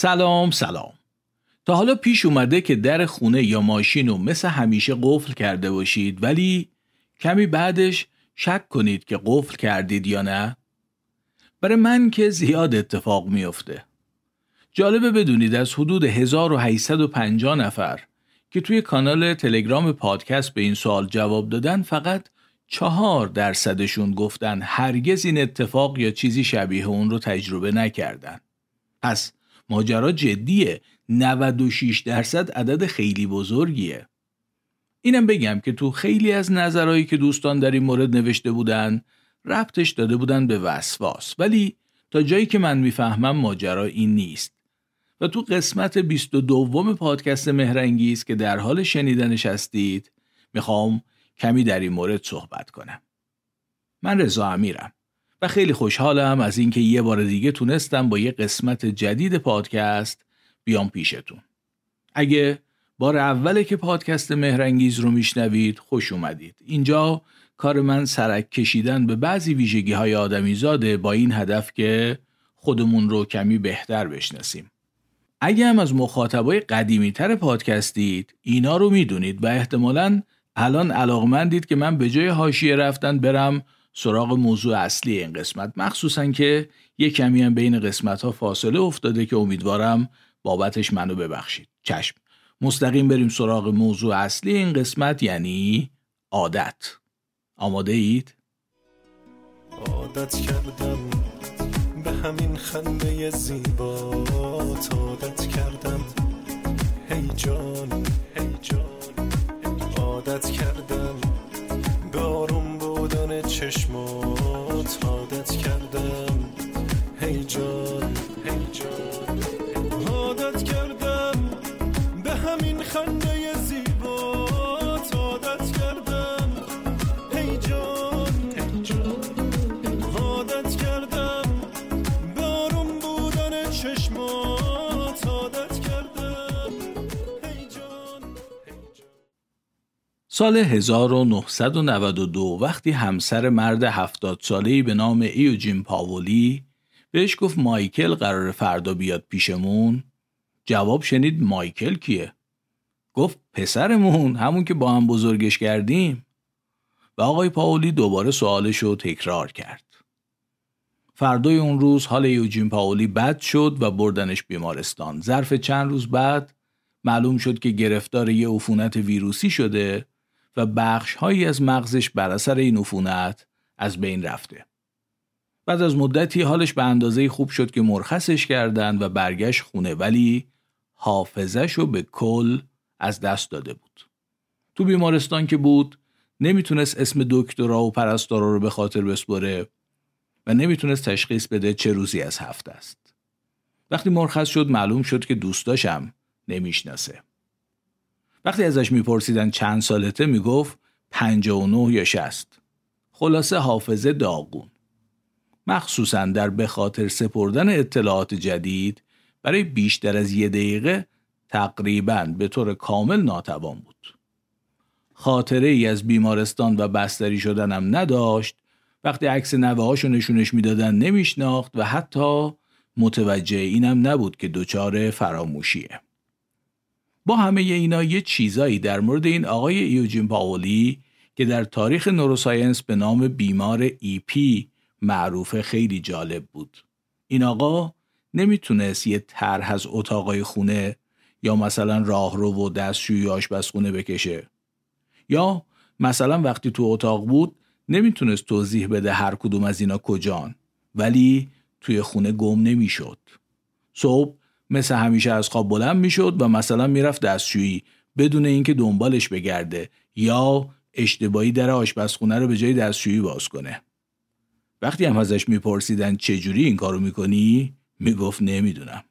سلام سلام تا حالا پیش اومده که در خونه یا ماشین رو مثل همیشه قفل کرده باشید ولی کمی بعدش شک کنید که قفل کردید یا نه؟ برای من که زیاد اتفاق میافته. جالبه بدونید از حدود 1850 نفر که توی کانال تلگرام پادکست به این سوال جواب دادن فقط چهار درصدشون گفتن هرگز این اتفاق یا چیزی شبیه اون رو تجربه نکردن. پس ماجرا جدیه. 96 درصد عدد خیلی بزرگیه. اینم بگم که تو خیلی از نظرهایی که دوستان در این مورد نوشته بودن ربطش داده بودن به وسواس. ولی تا جایی که من می‌فهمم ماجرا این نیست. و تو قسمت 22 پادکست مهرنگیز که در حال شنیدنش هستید می‌خوام کمی در این مورد صحبت کنم. من رضا امیرم. و خیلی خوشحالم از اینکه یه بار دیگه تونستم با یه قسمت جدید پادکست بیام پیشتون. اگه بار اوله که پادکست مهرنگیز رو میشنوید خوش اومدید. اینجا کار من سرک کشیدن به بعضی ویژگی های آدمی زاده با این هدف که خودمون رو کمی بهتر بشناسیم. اگه هم از مخاطبای قدیمی تر پادکستید اینا رو می‌دونید و احتمالا الان علاقمندید که من به جای حاشیه رفتن برم سراغ موضوع اصلی این قسمت مخصوصا که یه کمی هم بین قسمت ها فاصله افتاده که امیدوارم بابتش منو ببخشید. چشم. مستقیم بریم سراغ موضوع اصلی این قسمت یعنی عادت. آماده اید؟ عادت کردم به همین خنده زیبا. عادت کردم. هی جان هی جان. بودن سال 1992 وقتی همسر مرد 70 ساله‌ای به نام ایوجین پاولی بهش گفت مایکل قرار فردا بیاد پیشمون جواب شنید مایکل کیه؟ گفت پسرمون همون که با هم بزرگش کردیم. و آقای پاولی دوباره سوالش رو تکرار کرد. فردای اون روز حال یوجین پاولی بد شد و بردنش بیمارستان. ظرف چند روز بعد معلوم شد که گرفتار یه عفونت ویروسی شده و بخش هایی از مغزش بر اثر این عفونت از بین رفته بعد از مدتی حالش به اندازه خوب شد که مرخصش کردند و برگشت خونه ولی حافظش رو به کل از دست داده بود. تو بیمارستان که بود نمی‌تونست اسم دکترا و پرستارا رو به خاطر بسپره و نمی‌تونست تشخیص بده چه روزی از هفته است. وقتی مرخص شد معلوم شد که دوستاشم نمی‌شناسه. وقتی ازش میپرسیدن چند سالته می‌گفت 59 یا 60. خلاصه حافظه داغون. مخصوصا در به خاطر سپردن اطلاعات جدید برای بیشتر از یه دقیقه تقریبا به طور کامل ناتوان بود. خاطره ای از بیمارستان و بستری شدنم نداشت وقتی عکس نوه نشونش می‌دادن نمیشناخت و حتی متوجه اینم نبود که دچار فراموشیه. با همه اینا یه چیزایی در مورد این آقای ایوجین پاولی که در تاریخ نوروساینس به نام بیمار ای پی معروفه خیلی جالب بود. این آقا نمی‌تونست یه طرح از اتاقای خونه یا مثلا راهرو و دستشویی آشپزخونه بکشه. یا مثلا وقتی تو اتاق بود نمی‌تونست توضیح بده هر کدوم از اینا کجان ولی توی خونه گم نمی‌شد. صبح مثل همیشه از خواب بلند می‌شد و مثلا می‌رفت دستشویی بدون اینکه دنبالش بگرده یا اشتباهی در آشپزخونه رو به جای دستشویی باز کنه. وقتی هم ازش میپرسیدن چجوری این کارو می‌کنی می‌گفت نمی‌دونم.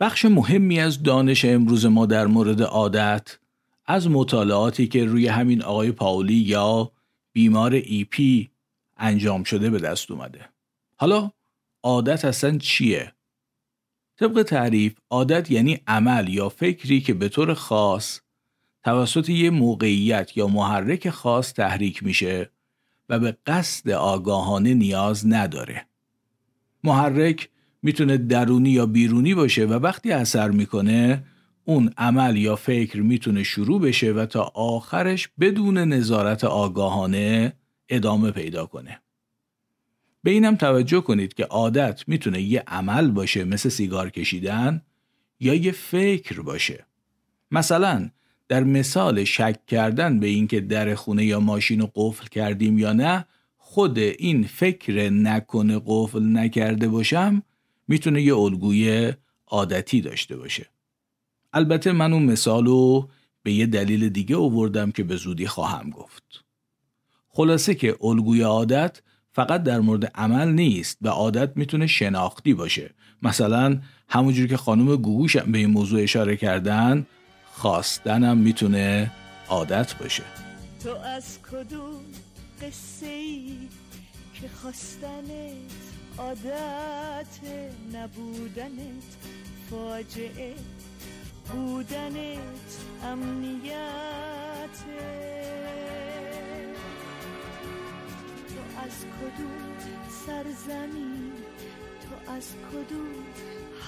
بخش مهمی از دانش امروز ما در مورد عادت از مطالعاتی که روی همین آقای پاولی یا بیمار ای پی انجام شده به دست اومده. حالا عادت اصلا چیه؟ طبق تعریف عادت یعنی عمل یا فکری که به طور خاص توسط یه موقعیت یا محرک خاص تحریک میشه و به قصد آگاهانه نیاز نداره. محرک می‌تونه درونی یا بیرونی باشه و وقتی اثر می‌کنه اون عمل یا فکر می‌تونه شروع بشه و تا آخرش بدون نظارت آگاهانه ادامه پیدا کنه. به اینم توجه کنید که عادت می‌تونه یه عمل باشه مثل سیگار کشیدن یا یه فکر باشه. مثلا در مثال شک کردن به اینکه در خونه یا ماشین رو قفل کردیم یا نه خود این فکر نکنه قفل نکرده باشم می‌تونه یه الگوی عادتی داشته باشه. البته من اون مثال رو به یه دلیل دیگه اووردم که به زودی خواهم گفت. خلاصه که الگوی عادت فقط در مورد عمل نیست و عادت می‌تونه شناختی باشه. مثلا همونجور که خانم گوگوش به این موضوع اشاره کردن خواستنم می‌تونه عادت باشه. تو از کدوم قصه ای که خواستنت عادت نبودنت فاجعه بودنت امنیت تو از کدوم سرزمین تو از کدوم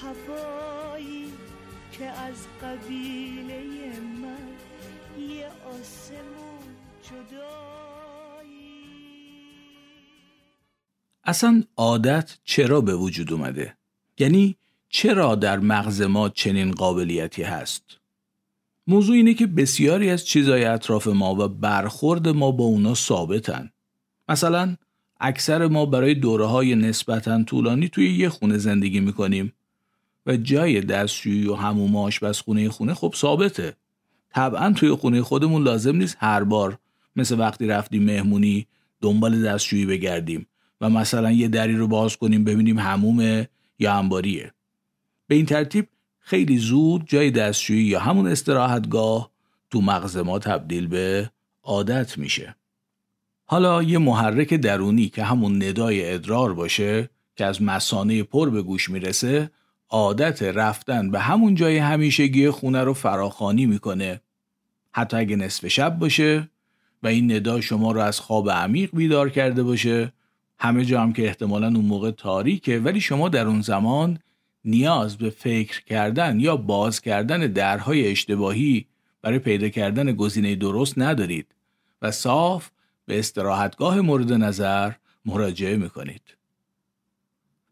هوایی که از قبیله من یه آسمون جدایی اصلا عادت چرا به وجود اومده؟ یعنی چرا در مغز ما چنین قابلیتی هست؟ موضوع اینه که بسیاری از چیزهای اطراف ما و برخورد ما با اونا ثابتن. مثلا اکثر ما برای دوره های نسبتا طولانی توی یه خونه زندگی می‌کنیم و جای دستشویی و هموم آشپزخونه خونه خب ثابته. طبعا توی خونه خودمون لازم نیست هر بار مثل وقتی رفتیم مهمونی دنبال دستشویی بگردیم و مثلا یه دری رو باز کنیم ببینیم همومه یا انباریه. به این ترتیب خیلی زود جای دستشویی یا همون استراحتگاه تو مغز ما تبدیل به عادت میشه. حالا یه محرک درونی که همون ندای ادرار باشه که از مسانه پر به گوش می‌رسه عادت رفتن به همون جای همیشگی خونه رو فراخانی می‌کنه. حتی اگه نصف شب باشه و این ندا شما رو از خواب عمیق بیدار کرده باشه. همه جا هم که احتمالا اون موقع تاریکه ولی شما در اون زمان نیاز به فکر کردن یا باز کردن درهای اشتباهی برای پیدا کردن گزینه درست ندارید و صاف به استراحتگاه مورد نظر مراجعه می‌کنید.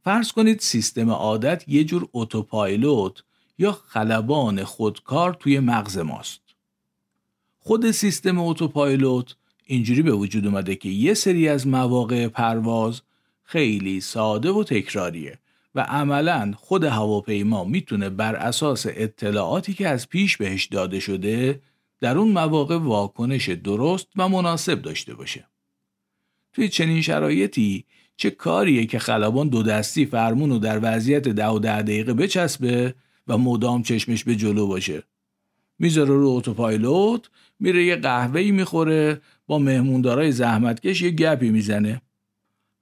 فرض کنید سیستم عادت یه جور اتوپایلوت یا خلبان خودکار توی مغز ماست. خود سیستم اتوپایلوت اینجوری به وجود اومده که یه سری از مواقع پرواز خیلی ساده و تکراریه و عملا خود هواپیما می‌تونه بر اساس اطلاعاتی که از پیش بهش داده شده در اون مواقع واکنش درست و مناسب داشته باشه. توی چنین شرایطی چه کاریه که خلبان دو دستی فرمون رو در وضعیت ده و ده دقیقه بچسبه و مدام چشمش به جلو باشه. می‌ذاره رو اتوپایلوت میره یه قهوه‌ای می‌خوره با مهموندارای زحمتکش یه گپی می‌زنه.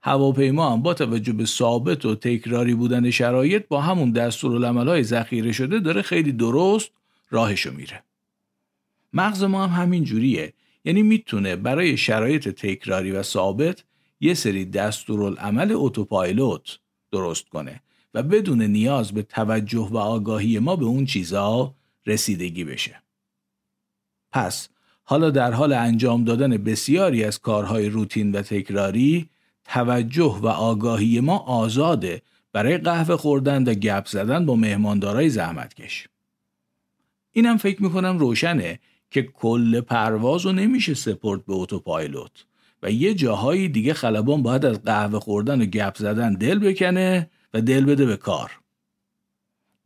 هواپیما هم با توجه به ثابت و تکراری بودن شرایط با همون های ذخیره شده داره خیلی درست راهشو میره. مغز ما هم همین جوریه یعنی می‌تونه برای شرایط تکراری و ثابت یه سری دستورالعمل اتوپایلوت درست کنه و بدون نیاز به توجه و آگاهی ما به اون چیزها رسیدگی بشه. پس حالا در حال انجام دادن بسیاری از کارهای روتین و تکراری توجه و آگاهی ما آزاده برای قهوه خوردن و گپ زدن با مهماندارای زحمتکش. اینم فکر می‌کنم روشنه که کل پرواز رو نمیشه سپورت به اتوپایلوت و یه جاهایی دیگه خلبان باید از قهوه خوردن و گپ زدن دل بکنه و دل بده به کار.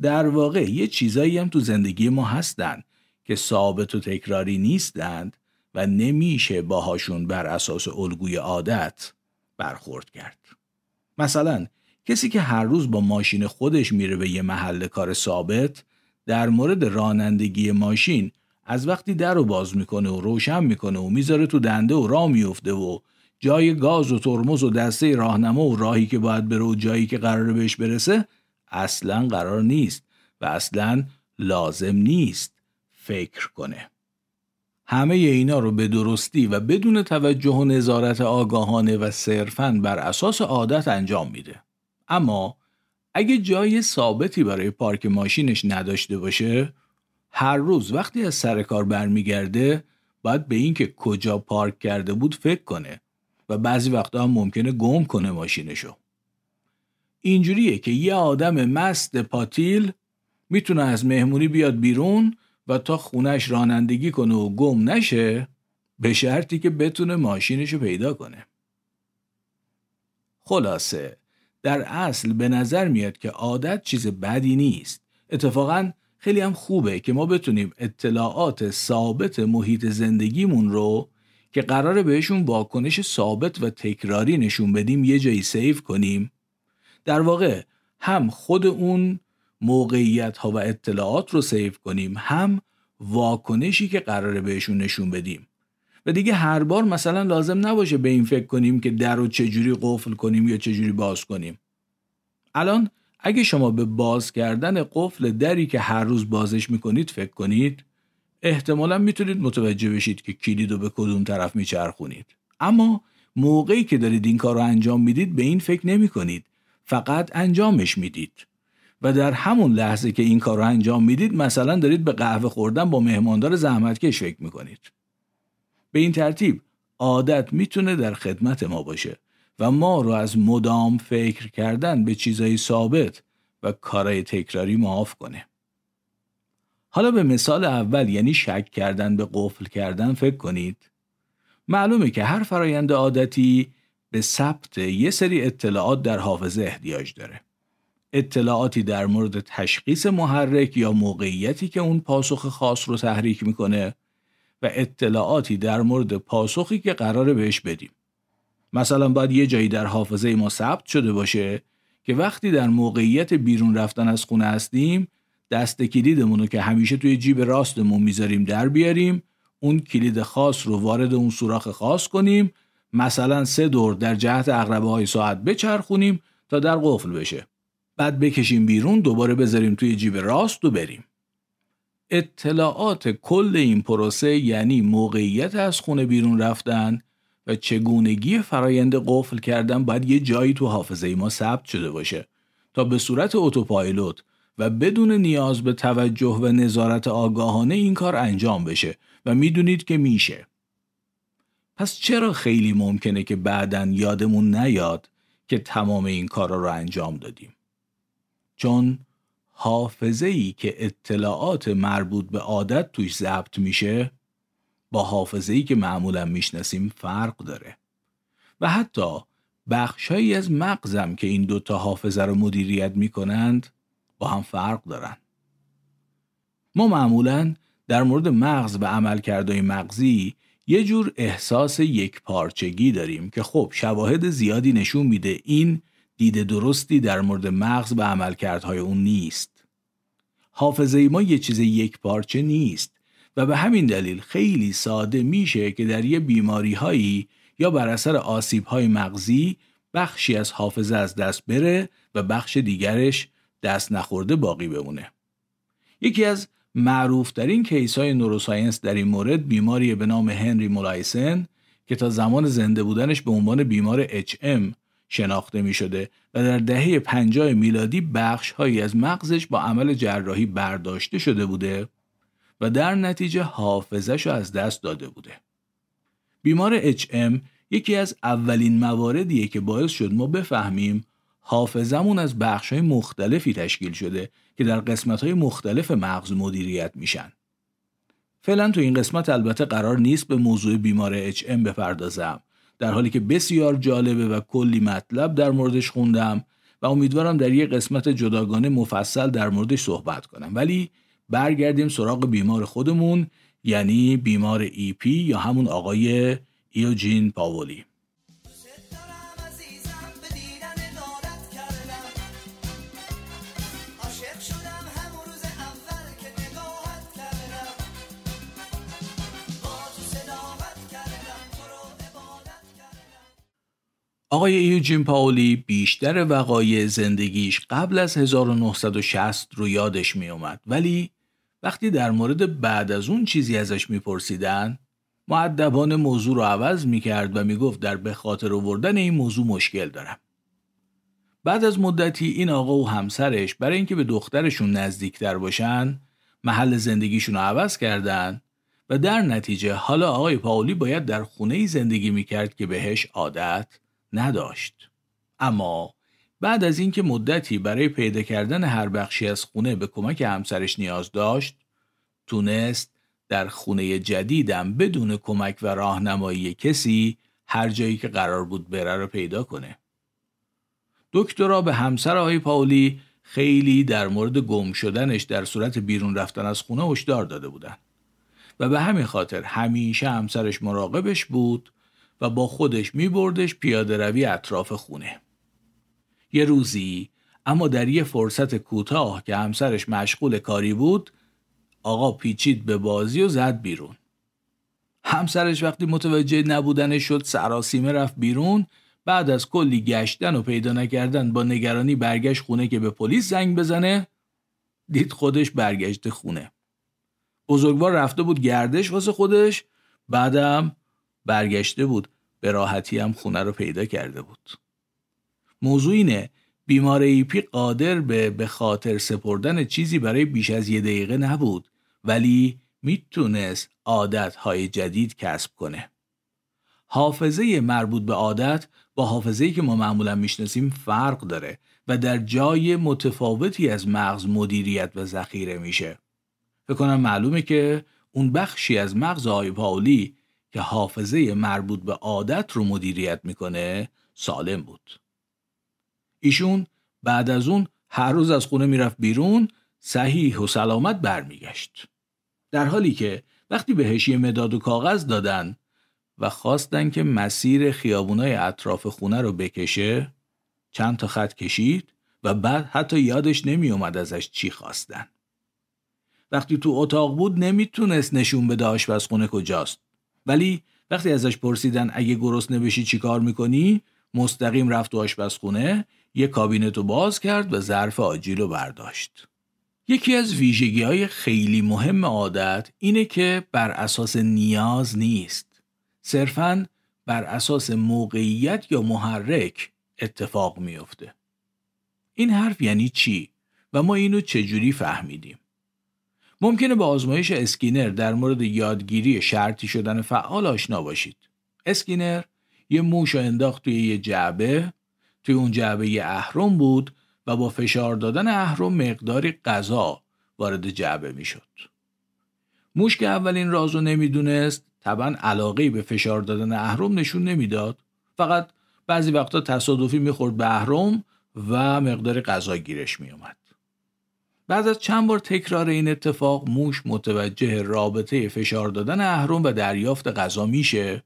در واقع یه چیزایی هم تو زندگی ما هستن که ثابت و تکراری نیستند و نمیشه باهاشون بر اساس الگوی عادت برخورد کرد. مثلا کسی که هر روز با ماشین خودش میره به یه محل کار ثابت در مورد رانندگی ماشین از وقتی در رو باز می‌کنه و روشن می‌کنه و می‌ذاره تو دنده و راه میفته و جای گاز و ترمز و دسته راهنما و راهی که باید بره و جایی که قرار بهش برسه اصلا قرار نیست و اصلا لازم نیست فکر کنه. همه اینا رو به درستی و بدون توجه و نظارت آگاهانه و صرفاً بر اساس عادت انجام میده. اما اگه جای ثابتی برای پارک ماشینش نداشته باشه هر روز وقتی از سر کار برمیگرده باید به اینکه کجا پارک کرده بود فکر کنه و بعضی وقتا هم ممکنه گم کنه ماشینشو. اینجوریه که یه آدم مست پاتیل می‌تونه از مهمونی بیاد بیرون و تا خونش رانندگی کنه و گم نشه به شرطی که بتونه ماشینشو پیدا کنه. خلاصه در اصل به نظر میاد که عادت چیز بدی نیست. اتفاقا خیلی هم خوبه که ما بتونیم اطلاعات ثابت محیط زندگیمون رو که قراره بهشون واکنش ثابت و تکراری نشون بدیم یه جایی save کنیم. در واقع هم خود اون موقعیت ها و اطلاعات رو save کنیم هم واکنشی که قراره بهشون نشون بدیم. و دیگه هر بار مثلا لازم نباشه به این فکر کنیم که در رو چجوری قفل کنیم یا چجوری باز کنیم. الان اگه شما به باز کردن قفل دری که هر روز بازش می‌کنید فکر کنید احتمالا می‌تونید متوجه بشید که کلید رو به کدوم طرف میچرخونید. اما موقعی که دارید این کار رو انجام می‌دید به این فکر نمی کنید فقط انجامش می‌دید. و در همون لحظه که این کار رو انجام می‌دید مثلا دارید به قهوه خوردن با مهماندار زحمتکش فکر می‌کنید. به این ترتیب عادت می‌تونه در خدمت ما باشه. و ما رو از مدام فکر کردن به چیزای ثابت و کارهای تکراری معاف کنه. حالا به مثال اول یعنی شک کردن به قفل کردن فکر کنید. معلومه که هر فرایند عادتی به ثبت یه سری اطلاعات در حافظه احتیاج داره. اطلاعاتی در مورد تشخیص محرک یا موقعیتی که اون پاسخ خاص رو تحریک می‌کنه و اطلاعاتی در مورد پاسخی که قراره بهش بدیم. مثلا باید یه جایی در حافظه ما ثبت شده باشه که وقتی در موقعیت بیرون رفتن از خونه هستیم دست کلیدمون رو که همیشه توی جیب راستمون می‌ذاریم در بیاریم اون کلید خاص رو وارد اون سوراخ خاص کنیم مثلا سه دور در جهت اقربه های ساعت بچرخونیم تا در قفل بشه. بعد بکشیم بیرون دوباره بذاریم توی جیب راست و بریم. اطلاعات کل این پروسه یعنی موقعیت از خونه بیرون رفتن و چگونگی فرایند قفل کردن باید یه جایی تو حافظه ما ثبت شده باشه تا به صورت اتوپایلوت و بدون نیاز به توجه و نظارت آگاهانه این کار انجام بشه و می‌دونید که میشه. پس چرا خیلی ممکنه که بعدا یادمون نیاد که تمام این کارا رو انجام دادیم؟ چون حافظه ای که اطلاعات مربوط به عادت توش ضبط میشه با حافظه ای که معمولا می‌شناسیم فرق داره. و حتی بخشهایی از مغزم که این دوتا حافظه رو مدیریت می‌کنند با هم فرق دارن. ما معمولا در مورد مغز و عملکردهای مغزی یه جور احساس یک پارچگی داریم که خب شواهد زیادی نشون میده این دید درستی در مورد مغز و عملکردهای اون نیست. حافظه ما یه چیز یک پارچه نیست. و به همین دلیل خیلی ساده میشه که در یه بیماری هایی یا بر اثر آسیب های مغزی بخشی از حافظه از دست بره و بخش دیگرش دست نخورده باقی بمونه. یکی از معروفترین کیس های نوروساینس در این مورد بیماری به نام هنری مولایسن که تا زمان زنده بودنش به عنوان بیمار HM شناخته می شده و در دهه 50 میلادی بخش هایی از مغزش با عمل جراحی برداشته شده بوده و در نتیجه حافظش از دست داده بوده. بیمار HM یکی از اولین مواردیه که باعث شد ما بفهمیم حافظمون از بخش های مختلفی تشکیل شده که در قسمت های مختلف مغز مدیریت میشن. فعلا تو این قسمت البته قرار نیست به موضوع بیمار HM بپردازم در حالی که بسیار جالبه و کلی مطلب در موردش خوندم و امیدوارم در یک قسمت جداگانه مفصل در موردش صحبت کنم ولی برگردیم سراغ بیمار خودمون یعنی بیمار ای پی یا همون آقای ایوجین پاولی. آقای ایوجین پاولی بیشتر وقایع زندگیش قبل از 1960 رو یادش می اومد ولی وقتی در مورد بعد از اون چیزی ازش میپرسیدن معدبان موضوع رو عوض می‌کرد و می‌گفت در به خاطر آوردن این موضوع مشکل دارم بعد از مدتی این آقا و همسرش برای اینکه به دخترشون نزدیکتر باشن محل زندگیشون رو عوض کردن و در نتیجه حالا آقای پاولی باید در خونه زندگی می‌کرد که بهش عادت نداشت. اما بعد از اینکه مدتی برای پیدا کردن هر بخشی از خونه به کمک همسرش نیاز داشت تونست در خونه جدیدم بدون کمک و راهنمایی کسی هر جایی که قرار بود بره رو پیدا کنه. دکترا به همسر آقای پاولی خیلی در مورد گم شدنش در صورت بیرون رفتن از خونه هشدار داده بودن و به همین خاطر همیشه همسرش مراقبش بود و با خودش می بردش پیاده روی اطراف خونه. یه روزی اما در یه فرصت کوتاه که همسرش مشغول کاری بود آقا پیچید به بازی و زد بیرون. همسرش وقتی متوجه نبودنش شد سراسیمه رفت بیرون. بعد از کلی گشتن و پیدا نکردن با نگرانی برگشت خونه که به پلیس زنگ بزنه دید خودش برگشت خونه. بزرگوار رفته بود گردش واسه خودش بعدم برگشته بود به راحتی هم خونه رو پیدا کرده بود. موضوع اینه بیمار ایپی قادر به به خاطر سپردن چیزی برای بیش از یه دقیقه نبود ولی می‌تونست عادتهای جدید کسب کنه حافظه مربوط به عادت با حافظه‌ای که ما معمولا می‌شناسیم فرق داره و در جای متفاوتی از مغز مدیریت و ذخیره میشه. فکر کنم معلومه که اون بخشی از مغز آقای پاولی که حافظه مربوط به عادت رو مدیریت می‌کنه سالم بود. ایشون بعد از اون هر روز از خونه می‌رفت بیرون صحیح و سلامت برمیگشت. در حالی که وقتی بهش یه مداد و کاغذ دادن و خواستن که مسیر خیابونای اطراف خونه رو بکشه چند تا خط کشید و بعد حتی یادش نمی اومد ازش چی خواستن. وقتی تو اتاق بود نمی‌تونست نشون بده آشپزخونه کجاست. ولی وقتی ازش پرسیدن اگه گرسنه بشی چی کار می‌کنی مستقیم رفت تو آشپزخونه یه کابینت رو باز کرد و ظرف آجیل رو برداشت. یکی از ویژگی های خیلی مهم عادت اینه که بر اساس نیاز نیست. صرفا بر اساس موقعیت یا محرک اتفاق میافته. این حرف یعنی چی و ما اینو چجوری فهمیدیم؟ ممکنه با آزمایش اسکینر در مورد یادگیری شرطی شدن فعال آشنا باشید. اسکینر یه موش رو انداخت توی یه جعبه توی اون جعبه اهرمی بود و با فشار دادن اهرم مقداری غذا وارد جعبه می‌شد. موش که اول این رازو نمی‌دونست طبعا علاقه به فشار دادن اهرم نشون نمی‌داد. فقط بعضی وقتا تصادفی می‌خورد به اهرم و مقدار غذا گیرش میومد بعد از چند بار تکرار این اتفاق موش متوجه رابطه فشار دادن اهرم و دریافت غذا میشه.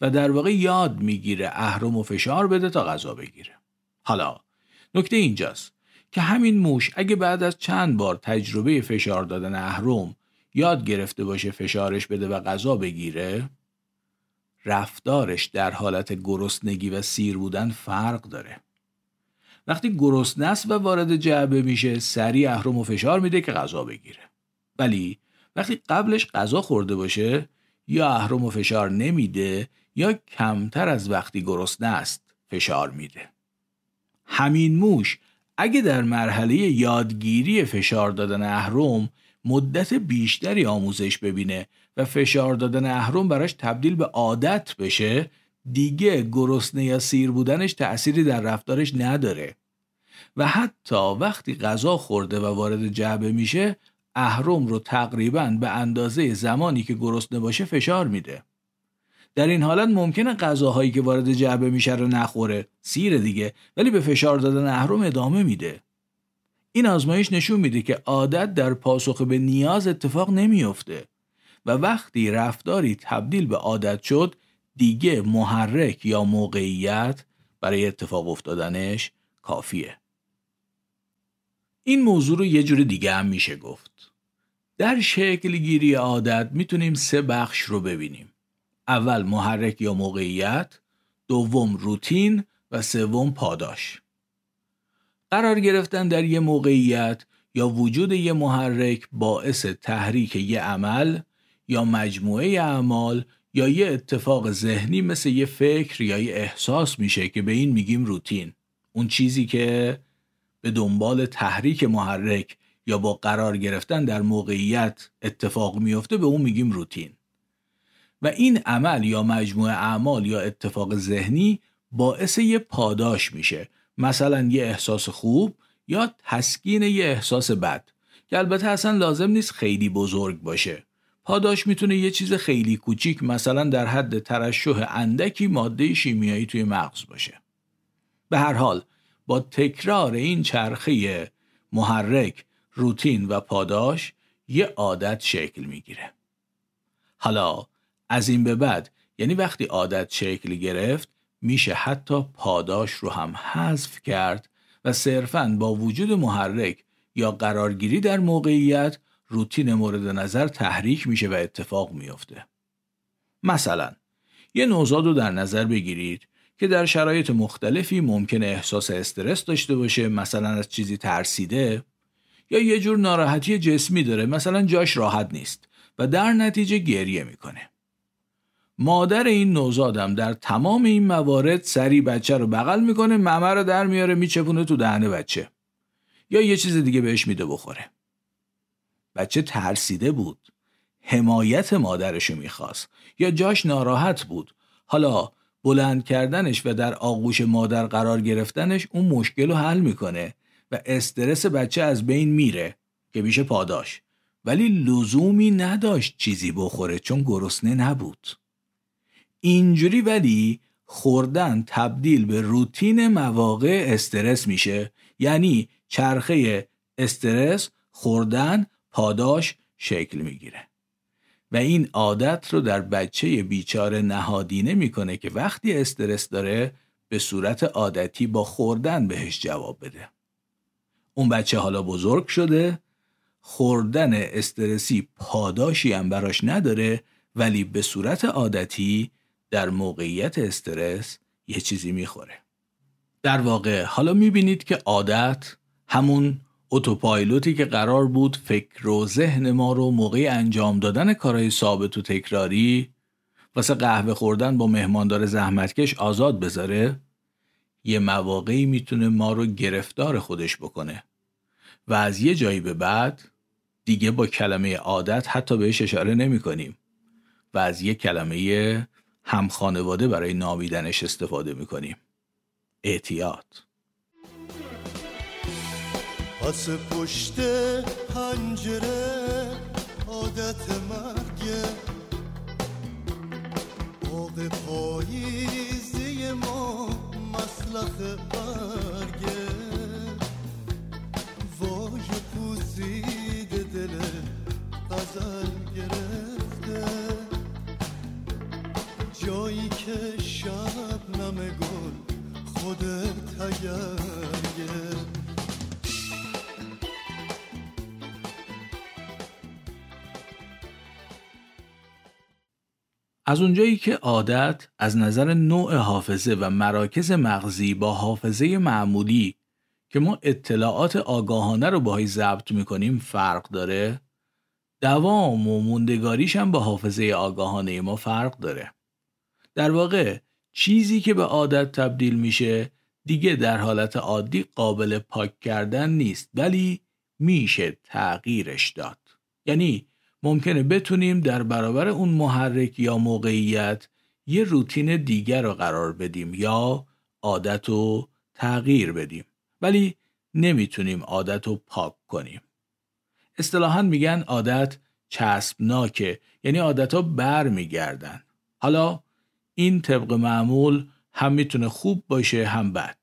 و در واقع یاد می‌گیره اهرم و فشار بده تا غذا بگیره. حالا نکته اینجاست که همین موش اگه بعد از چند بار تجربه فشار دادن اهرم یاد گرفته باشه فشارش بده و غذا بگیره رفتارش در حالت گرسنگی و سیر بودن فرق داره. وقتی گرسنه است و وارد جعبه میشه سریع اهرم و فشار میده که غذا بگیره. ولی وقتی قبلش غذا خورده باشه یا اهرم و فشار نمیده یا کمتر از وقتی گرسنه است فشار میده. همین موش اگه در مرحله یادگیری فشار دادن اهرم مدت بیشتری آموزش ببینه و فشار دادن اهرم براش تبدیل به عادت بشه دیگه گرسنه یا سیر بودنش تأثیری در رفتارش نداره. و حتی وقتی غذا خورده و وارد جعبه میشه اهرم رو تقریبا به اندازه زمانی که گرسنه باشه فشار میده. در این حالت ممکنه غذاهایی که وارد جعبه میشه رو نخوره سیر دیگه ولی به فشار دادن اهرم ادامه میده این آزمایش نشون میده که عادت در پاسخ به نیاز اتفاق نمیافته و وقتی رفتاری تبدیل به عادت شد دیگه محرک یا موقعیت برای اتفاق افتادنش کافیه. این موضوع رو یه جور دیگه هم میشه گفت. در شکل گیری عادت می‌تونیم سه بخش رو ببینیم. اول محرک یا موقعیت، دوم روتین و سوم پاداش. قرار گرفتن در یه موقعیت یا وجود یه محرک باعث تحریک یه عمل یا مجموعه اعمال یا یه اتفاق ذهنی مثل یه فکر یا یه احساس میشه که به این میگیم روتین اون چیزی که به دنبال تحریک محرک یا با قرار گرفتن در موقعیت اتفاق میفته به اون میگیم روتین و این عمل یا مجموعه اعمال یا اتفاق ذهنی باعث یه پاداش میشه. مثلا یه احساس خوب یا تسکین یه احساس بد. که البته اصلا لازم نیست خیلی بزرگ باشه. پاداش می‌تونه یه چیز خیلی کوچیک مثلا در حد ترشح اندکی ماده شیمیایی توی مغز باشه. به هر حال با تکرار این چرخه محرک روتین و پاداش یه عادت شکل می‌گیره. حالا از این به بعد یعنی وقتی عادت شکل گرفت میشه حتی پاداش رو هم حذف کرد و صرفا با وجود محرک یا قرارگیری در موقعیت روتین مورد نظر تحریک میشه و اتفاق میافته. مثلا یه نوزاد رو در نظر بگیرید که در شرایط مختلفی ممکن احساس استرس داشته باشه مثلا از چیزی ترسیده یا یه جور ناراحتی جسمی داره مثلا جاش راحت نیست و در نتیجه گریه می‌کنه. مادر این نوزادم در تمام این موارد سری بچه رو بغل می‌کنه ممه رو در میاره میچپونه تو دهن بچه. یا یه چیز دیگه بهش میده بخوره. بچه ترسیده بود. حمایت مادرشو می‌خواست. یا جاش ناراحت بود. حالا بلند کردنش و در آغوش مادر قرار گرفتنش اون مشکل رو حل می‌کنه و استرس بچه از بین میره که میشه پاداش. ولی لزومی نداشت چیزی بخوره چون گرسنه نبود. اینجوری ولی خوردن تبدیل به روتین مواقع استرس میشه. یعنی چرخه استرس خوردن پاداش شکل می‌گیره. و این عادت رو در بچه بیچاره نهادینه می‌کنه که وقتی استرس داره به صورت عادتی با خوردن بهش جواب بده. اون بچه حالا بزرگ شده خوردن استرسی پاداشی هم براش نداره ولی به صورت عادتی در موقعیت استرس یه چیزی می‌خوره. در واقع حالا می‌بینید که عادت همون اتوپایلوتی که قرار بود فکر و ذهن ما رو موقع انجام دادن کارهای ثابت و تکراری واسه قهوه خوردن با مهماندار زحمتکش آزاد بذاره یه مواقعی می‌تونه ما رو گرفتار خودش بکنه. و از یه جایی به بعد دیگه با کلمه عادت حتی بهش اشاره نمی کنیم و از یه کلمه هم خانواده برای نامیدنش استفاده می کنیم اعتیاد. پس پشت پنجره عادت مرگه باغ پاییزی ما مسلخ برگه وای پوزید دل غزل جایی که شب نمه گل خودت تگرگه از اونجایی که عادت از نظر نوع حافظه و مراکز مغزی با حافظه معمولی که ما اطلاعات آگاهانه رو باهایی ضبط می‌کنیم فرق داره دوام و موندگاریش هم با حافظه آگاهانه ما فرق داره. در واقع چیزی که به عادت تبدیل میشه دیگه در حالت عادی قابل پاک کردن نیست ولی میشه تغییرش داد. یعنی ممکنه بتونیم در برابر اون محرک یا موقعیت یه روتین دیگر رو قرار بدیم یا عادت رو تغییر بدیم. ولی نمی‌تونیم عادت رو پاک کنیم. اصطلاحا میگن عادت چسبناکه یعنی عادت ها بر میگردن حالا این طبق معمول هم می‌تونه خوب باشه هم بد.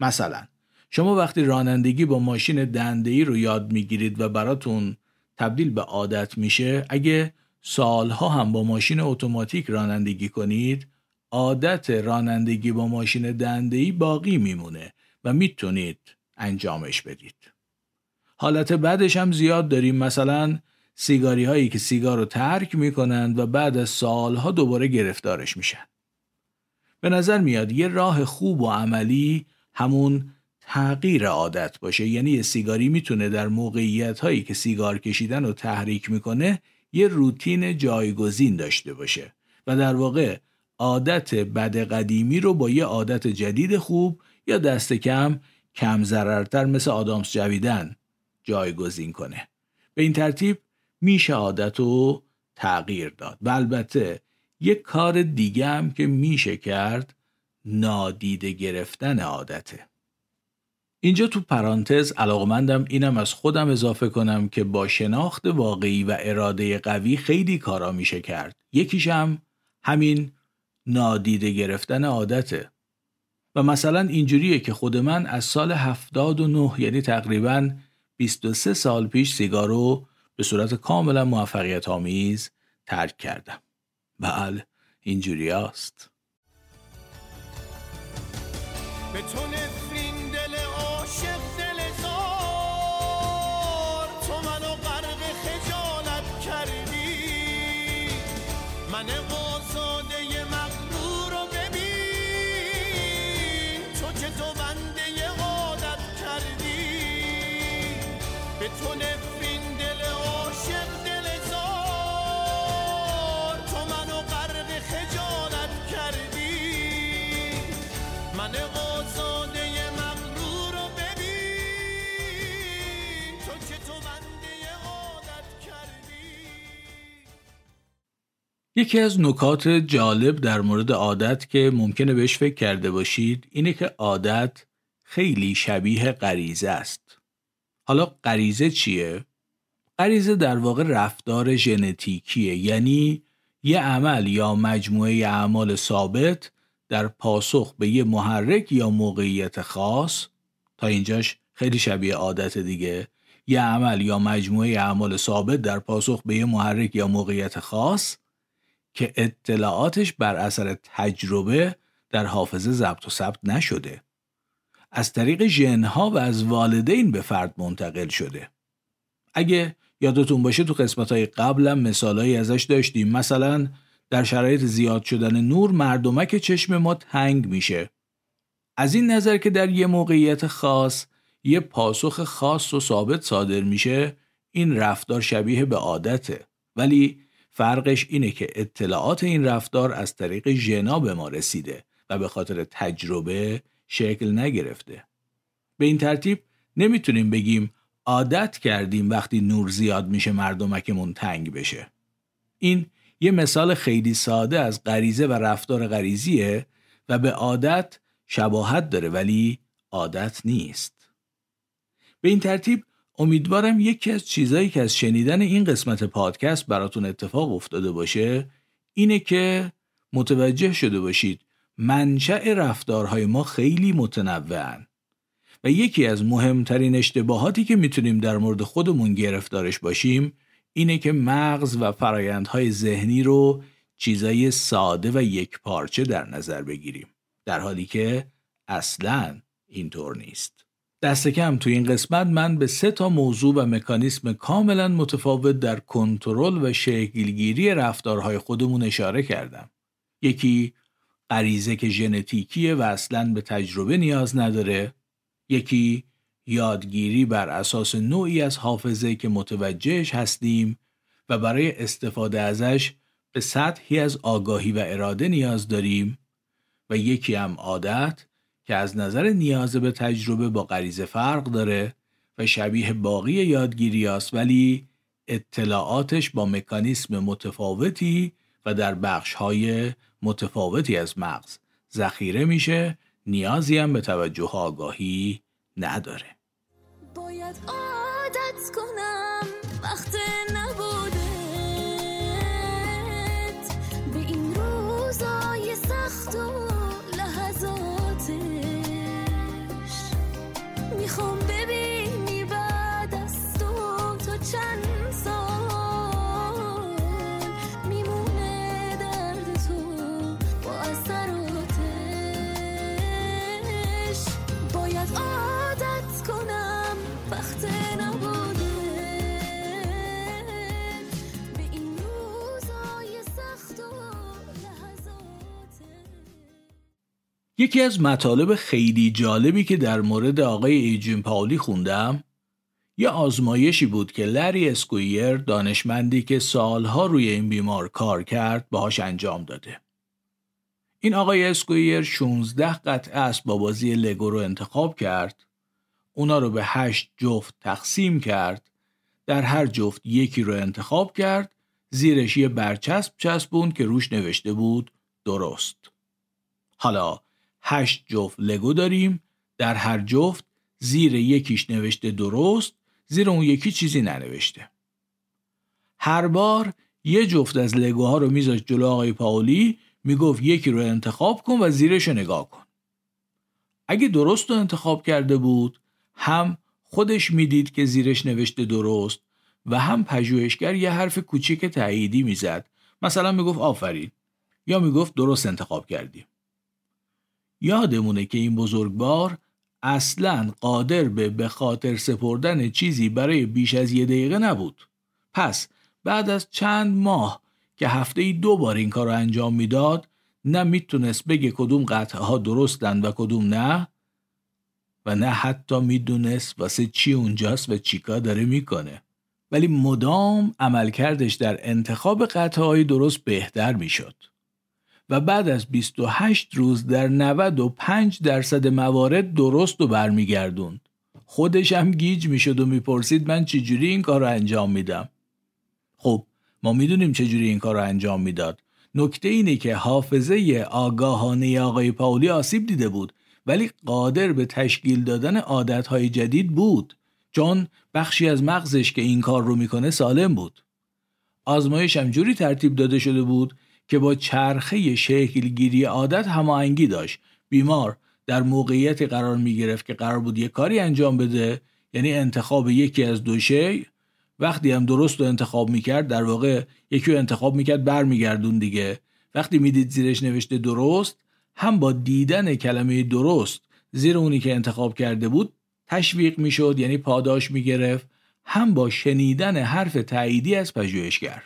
مثلا شما وقتی رانندگی با ماشین دنده رو یاد می‌گیرید و براتون تبدیل به عادت میشه اگه سالها هم با ماشین اتوماتیک رانندگی کنید عادت رانندگی با ماشین دندهی باقی میمونه و می‌تونید انجامش بدید. حالت بعدش هم زیاد داریم مثلا سیگاری هایی که سیگار رو ترک می‌کنند و بعد از سالها دوباره گرفتارش میشن. به نظر میاد یه راه خوب و عملی همون تغییر عادت باشه. یعنی یه سیگاری می‌تونه در موقعیت هایی که سیگار کشیدن رو تحریک می‌کنه یه روتین جایگزین داشته باشه و در واقع عادت بد قدیمی رو با یه عادت جدید خوب یا دست کم کم ضررتر مثل آدامس جویدن جایگزین کنه. به این ترتیب میشه عادت رو تغییر داد. و البته یک کار دیگه هم که میشه کرد نادیده گرفتن عادته. اینجا تو پرانتز علاقمندم اینم از خودم اضافه کنم که با شناخت واقعی و اراده قوی خیلی کارا میشه کرد. یکیشم همین نادیده گرفتن عادته. و مثلا اینجوریه که خود من از سال 79 یعنی تقریبا 23 سال پیش سیگارو به صورت کاملا موفقیت آمیز ترک کردم. بله اینجوری است. یکی از نکات جالب در مورد عادت که ممکنه بهش فکر کرده باشید اینه که عادت خیلی شبیه غریزه است. حالا غریزه چیه؟ غریزه در واقع رفتار ژنتیکیه یعنی یه عمل یا مجموعه اعمال ثابت در پاسخ به یه محرک یا موقعیت خاص تا اینجاش خیلی شبیه عادت دیگه یه عمل یا مجموعه اعمال ثابت در پاسخ به یه محرک یا موقعیت خاص که اطلاعاتش بر اثر تجربه در حافظه ضبط و ثبت نشده. از طریق ژنها و از والدین به فرد منتقل شده. اگه یادتون باشه تو قسمت های قبلم مثالهایی ازش داشتیم. مثلا در شرایط زیاد شدن نور مردمک چشم ما تنگ میشه. از این نظر که در یه موقعیت خاص یه پاسخ خاص و ثابت صادر میشه این رفتار شبیه به عادته. ولی فرقش اینه که اطلاعات این رفتار از طریق ژنا به ما رسیده و به خاطر تجربه شکل نگرفته. به این ترتیب نمی‌تونیم بگیم عادت کردیم وقتی نور زیاد میشه مردمکمون تنگ بشه. این یه مثال خیلی ساده از غریزه و رفتار غریزیه و به عادت شباهت داره ولی عادت نیست. به این ترتیب امیدوارم یکی از چیزایی که از شنیدن این قسمت پادکست براتون اتفاق افتاده باشه اینه که متوجه شده باشید منشأ رفتارهای ما خیلی متنوعن و یکی از مهمترین اشتباهاتی که می‌تونیم در مورد خودمون گرفتارش باشیم اینه که مغز و فرایندهای ذهنی رو چیزای ساده و یک پارچه در نظر بگیریم در حالی که اصلا اینطور نیست. دست کم تو این قسمت من به سه تا موضوع و مکانیسم کاملا متفاوت در کنترل و شکلگیری رفتارهای خودمون اشاره کردم. یکی غریزه که ژنتیکیه و اصلا به تجربه نیاز نداره. یکی یادگیری بر اساس نوعی از حافظه که متوجهش هستیم و برای استفاده ازش به سطحی از آگاهی و اراده نیاز داریم. و یکی هم عادت که از نظر نیاز به تجربه با غریزه فرق داره و شبیه باقی یادگیری است ولی اطلاعاتش با مکانیسم متفاوتی و در بخشهای متفاوتی از مغز ذخیره میشه نیازی هم به توجه آگاهی نداره. باید عادت کنم وقت می‌خوام یکی از مطالب خیلی جالبی که در مورد آقای ایجین پاولی خوندم یه آزمایشی بود که لری اسکویر دانشمندی که سالها روی این بیمار کار کرد باهاش انجام داده. این آقای اسکویر 16 قطعه اسباب بازی لگو رو انتخاب کرد. اونا رو به هشت جفت تقسیم کرد. در هر جفت یکی رو انتخاب کرد. زیرش یه برچسب چسبوند که روش نوشته بود درست. حالا هشت جفت لگو داریم. در هر جفت زیر یکیش نوشته درست زیر اون یکی چیزی ننوشته. هر بار یه جفت از لگوها رو میذاشت جلو آقای پاولی می‌گفت یکی رو انتخاب کن و زیرش رو نگاه کن. اگه درست رو انتخاب کرده بود هم خودش می‌دید که زیرش نوشته درست و هم پژوهشگر یه حرف کوچیک تاییدی می‌زد. مثلا می‌گفت آفرین. یا می‌گفت درست انتخاب کردیم. یادمونه که این بزرگوار اصلا قادر به به خاطر سپردن چیزی برای بیش از یه دقیقه نبود. پس بعد از چند ماه که هفته ای دو بار این کار رو انجام می‌داد نه می‌تونست بگه کدوم قطعه ها درستند و کدوم نه و نه حتی می‌دونست واسه چی اونجاست و چیکار داره می‌کنه. ولی مدام عملکردش در انتخاب قطعه های درست بهتر می‌شد. و بعد از 28 روز در 95 درصد موارد درست و برمیگردوند. خودش هم گیج می‌شد و می‌پرسید من چجوری این کار رو انجام میدم؟ خب ما می‌دونیم چجوری این کار رو انجام می‌داد. نکته اینه که حافظه آگاهانه آقای پاولی آسیب دیده بود ولی قادر به تشکیل دادن عادتهای جدید بود. چون بخشی از مغزش که این کار رو می‌کنه سالم بود. آزمایش هم جوری ترتیب داده شده بود که با چرخه شکلگیری عادت هماهنگی داشت. بیمار در موقعیتی قرار می گرفت که قرار بود یه کاری انجام بده یعنی انتخاب یکی از دو شی. وقتی هم درست رو انتخاب می‌کرد در واقع یکی رو انتخاب می‌کرد برمیگردون دیگه. وقتی می‌دید زیرش نوشته درست هم با دیدن کلمه درست زیر اونی که انتخاب کرده بود تشویق می‌شد یعنی پاداش می‌گرفت. هم با شنیدن حرف تاییدی از پژوهشگر.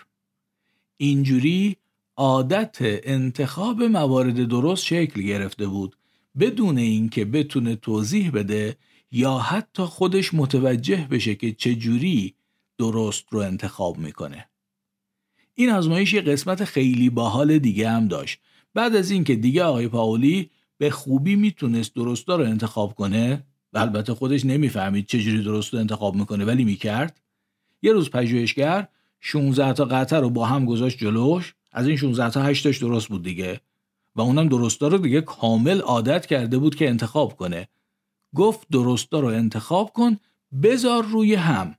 اینجوری عادت انتخاب موارد درست شکل گرفته بود بدون اینکه بتونه توضیح بده یا حتی خودش متوجه بشه که چجوری درست رو انتخاب می‌کنه. این آزمایش یه قسمت خیلی باحال دیگه هم داشت. بعد از اینکه دیگه آقای پاولی به خوبی می‌تونست درستا رو انتخاب کنه و البته خودش نمی‌فهمید چجوری درست رو انتخاب می‌کنه ولی می‌کرد. یه روز پژوهشگر 16 تا قطعه رو با هم گذاشت جلوش از این 16 تا 8 تاش درست بود دیگه. و اونم درستا رو دیگه کامل عادت کرده بود که انتخاب کنه. گفت درستا رو انتخاب کن بذار روی هم.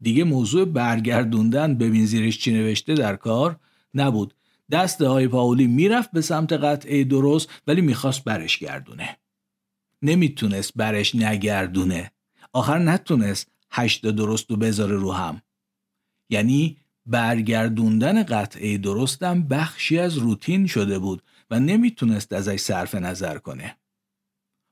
دیگه موضوع برگردوندن ببین زیرش چی نوشته در کار نبود. دست های پاولی می‌رفت به سمت قطعه درست ولی می‌خواست برش گردونه. نمی‌تونست برش نگردونه. آخر نتونست هشت درست و بذاره رو هم. یعنی برگردوندن قطعه درستم بخشی از روتین شده بود و نمی‌تونست ازش صرف نظر کنه.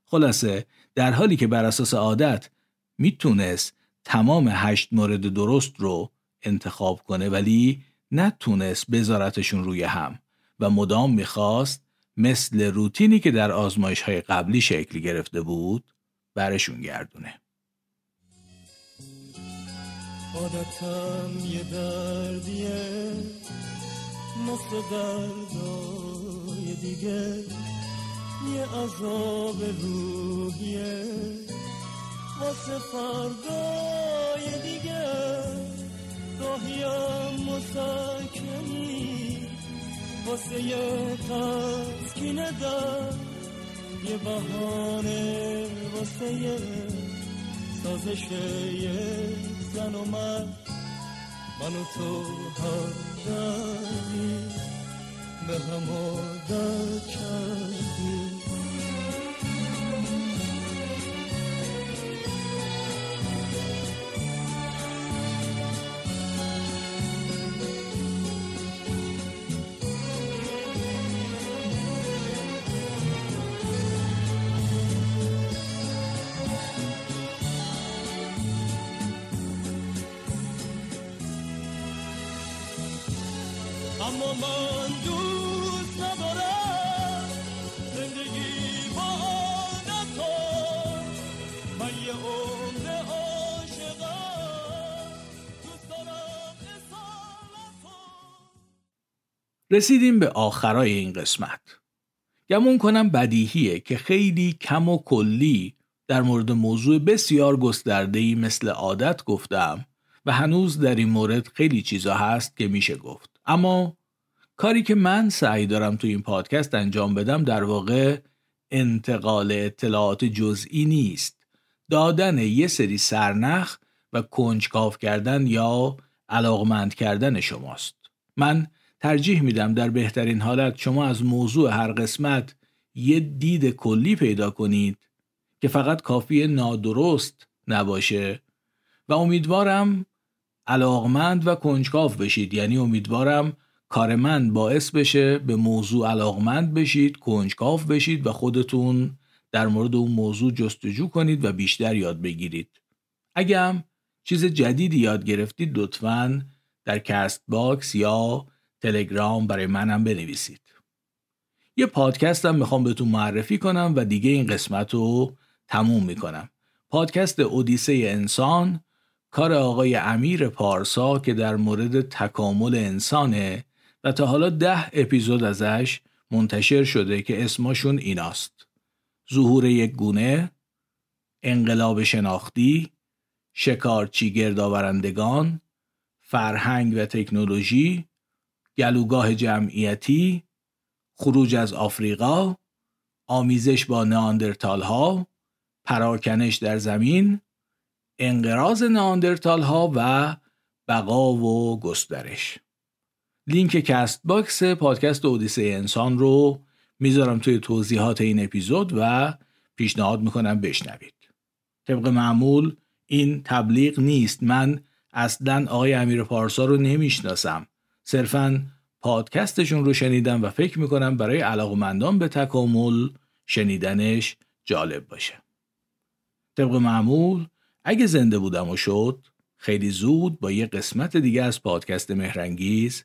خلاصه در حالی که بر اساس عادت می‌تونست تمام هشت مورد درست رو انتخاب کنه ولی نتونست بذارتشون روی هم و مدام می‌خواست مثل روتینی که در آزمایش های قبلی شکل گرفته بود برشون گردونه. عادتم یه دردیه مثل دردای دیگه. یه عذاب روحیه واسه فردای دیگه. گاهیم مسکنی واسه یه تسکین در یه بهانه واسه یه سازش یه زن و من من و تو هر دردی به هم عادت کردیم. من دوست ندارم. زندگی با عادتان من یه عمر رسیدیم به آخرای این قسمت. گمون کنم بدیهیه که خیلی کم و کلی در مورد موضوع بسیار گسترده‌ای مثل عادت گفتم و هنوز در این مورد خیلی چیزا هست که میشه گفت. اما کاری که من سعی دارم تو این پادکست انجام بدم در واقع انتقال اطلاعات جزئی نیست. دادن یه سری سرنخ و کنجکاف کردن یا علاقمند کردن شماست. من ترجیح میدم در بهترین حالت شما از موضوع هر قسمت یه دید کلی پیدا کنید که فقط کافیه نادرست نباشه و امیدوارم علاقمند و کنجکاو بشید. یعنی امیدوارم کار من باعث بشه به موضوع علاقمند بشید کنجکاف بشید و خودتون در مورد اون موضوع جستجو کنید و بیشتر یاد بگیرید. اگه هم چیز جدیدی یاد گرفتید لطفا در کست باکس یا تلگرام برای منم بنویسید. یه پادکست هم می‌خوام بهتون معرفی کنم و دیگه این قسمت رو تموم می‌کنم. پادکست اودیسه انسان کار آقای امیر پارسا که در مورد تکامل انسانه و تا حالا ده اپیزود ازش منتشر شده که اسمشون ایناست. ظهور یک گونه انقلاب شناختی شکارچی گردآورندگان فرهنگ و تکنولوژی گلوگاه جمعیتی خروج از آفریقا آمیزش با نئاندرتال ها پراکنش در زمین انقراض نئاندرتال ها و بقا و گسترش. لینک کست باکس پادکست اودیسه انسان رو می‌ذارم توی توضیحات این اپیزود و پیشنهاد می‌کنم بشنوید. طبق معمول این تبلیغ نیست. من اصلا آقای امیر پارسا رو نمی‌شناسم. صرفا پادکستشون رو شنیدم و فکر می‌کنم برای علاقمندان به تکامل شنیدنش جالب باشه. طبق معمول اگه زنده بودم و شد خیلی زود با یه قسمت دیگه از پادکست مهرنگیز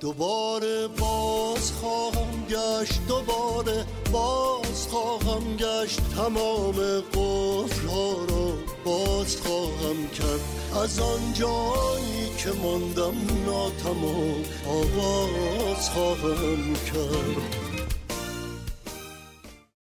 دوباره باز خواهم گشت دوباره باز خواهم گشت. تمام قفلها را باز خواهم کرد. از آن جایی که ماندم ناتمام آواز خواهم کرد.